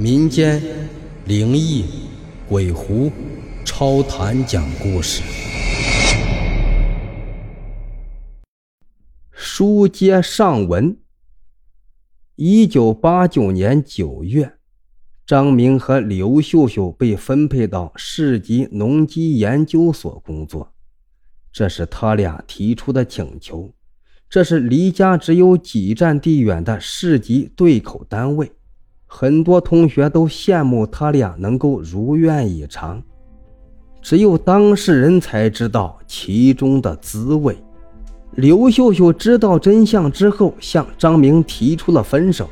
民间灵异、鬼狐、超谈讲故事。书接上文，一九八九年九月，张明和刘秀秀被分配到市级农机研究所工作，这是他俩提出的请求。这是离家只有几站地远的市级对口单位。很多同学都羡慕他俩能够如愿以偿，只有当事人才知道其中的滋味。刘秀秀知道真相之后，向张明提出了分手。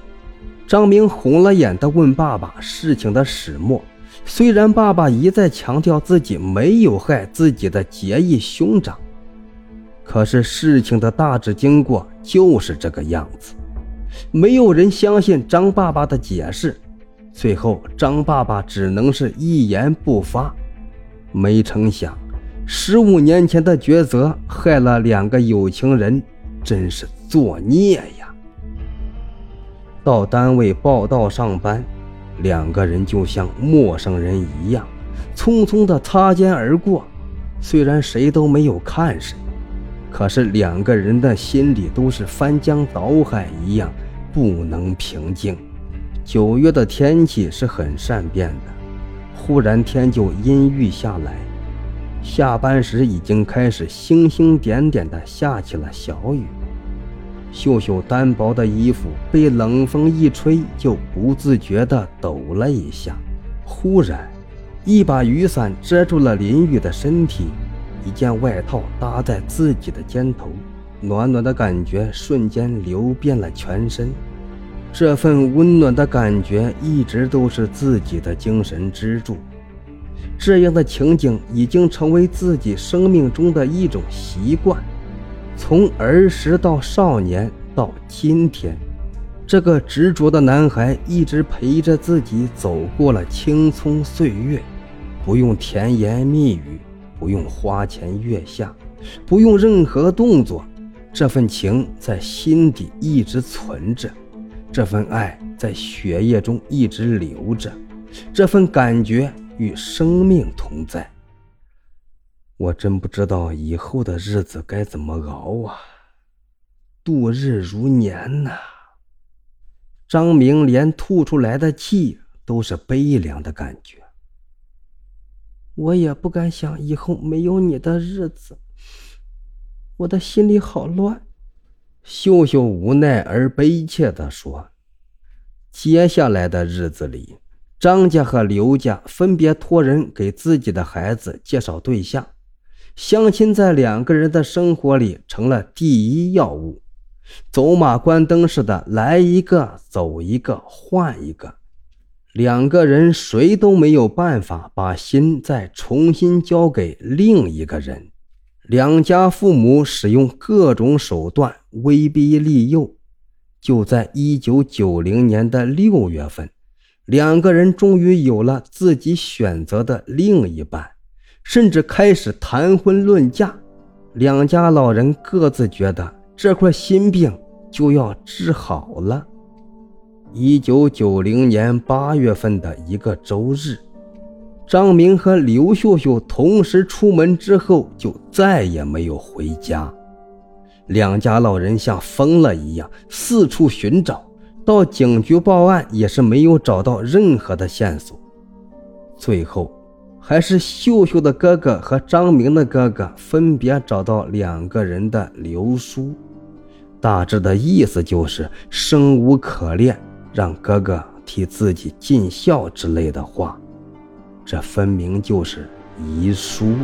张明红了眼的问爸爸事情的始末。虽然爸爸一再强调自己没有害自己的结义兄长，可是事情的大致经过就是这个样子。没有人相信张爸爸的解释，最后张爸爸只能是一言不发。没成想，十五年前的抉择害了两个有情人，真是作孽呀！到单位报道上班，两个人就像陌生人一样，匆匆的擦肩而过。虽然谁都没有看谁，可是两个人的心里都是翻江倒海一样。不能平静。九月的天气是很善变的，忽然天就阴郁下来。下班时已经开始星星点点的下起了小雨。秀秀单薄的衣服被冷风一吹，就不自觉地抖了一下。忽然，一把雨伞遮住了淋雨的身体，一件外套搭在自己的肩头。暖暖的感觉瞬间流遍了全身，这份温暖的感觉一直都是自己的精神支柱。这样的情景已经成为自己生命中的一种习惯，从儿时到少年到今天，这个执着的男孩一直陪着自己走过了青葱岁月，不用甜言蜜语，不用花前月下，不用任何动作。这份情在心底一直存着，这份爱在血液中一直流着，这份感觉与生命同在。我真不知道以后的日子该怎么熬啊！度日如年呐。张明连吐出来的气都是悲凉的感觉。我也不敢想以后没有你的日子。我的心里好乱，秀秀无奈而悲切地说：“接下来的日子里，张家和刘家分别托人给自己的孩子介绍对象，相亲在两个人的生活里成了第一要务，走马观灯似的来一个走一个换一个，两个人谁都没有办法把心再重新交给另一个人。”两家父母使用各种手段威逼利诱，就在一九九零年的六月份，两个人终于有了自己选择的另一半，甚至开始谈婚论嫁。两家老人各自觉得这块心病就要治好了。一九九零年八月份的一个周日。张明和刘秀秀同时出门之后，就再也没有回家。两家老人像疯了一样四处寻找，到警局报案也是没有找到任何的线索。最后，还是秀秀的哥哥和张明的哥哥分别找到两个人的留书，大致的意思就是生无可恋，让哥哥替自己尽孝之类的话。这分明就是遗书。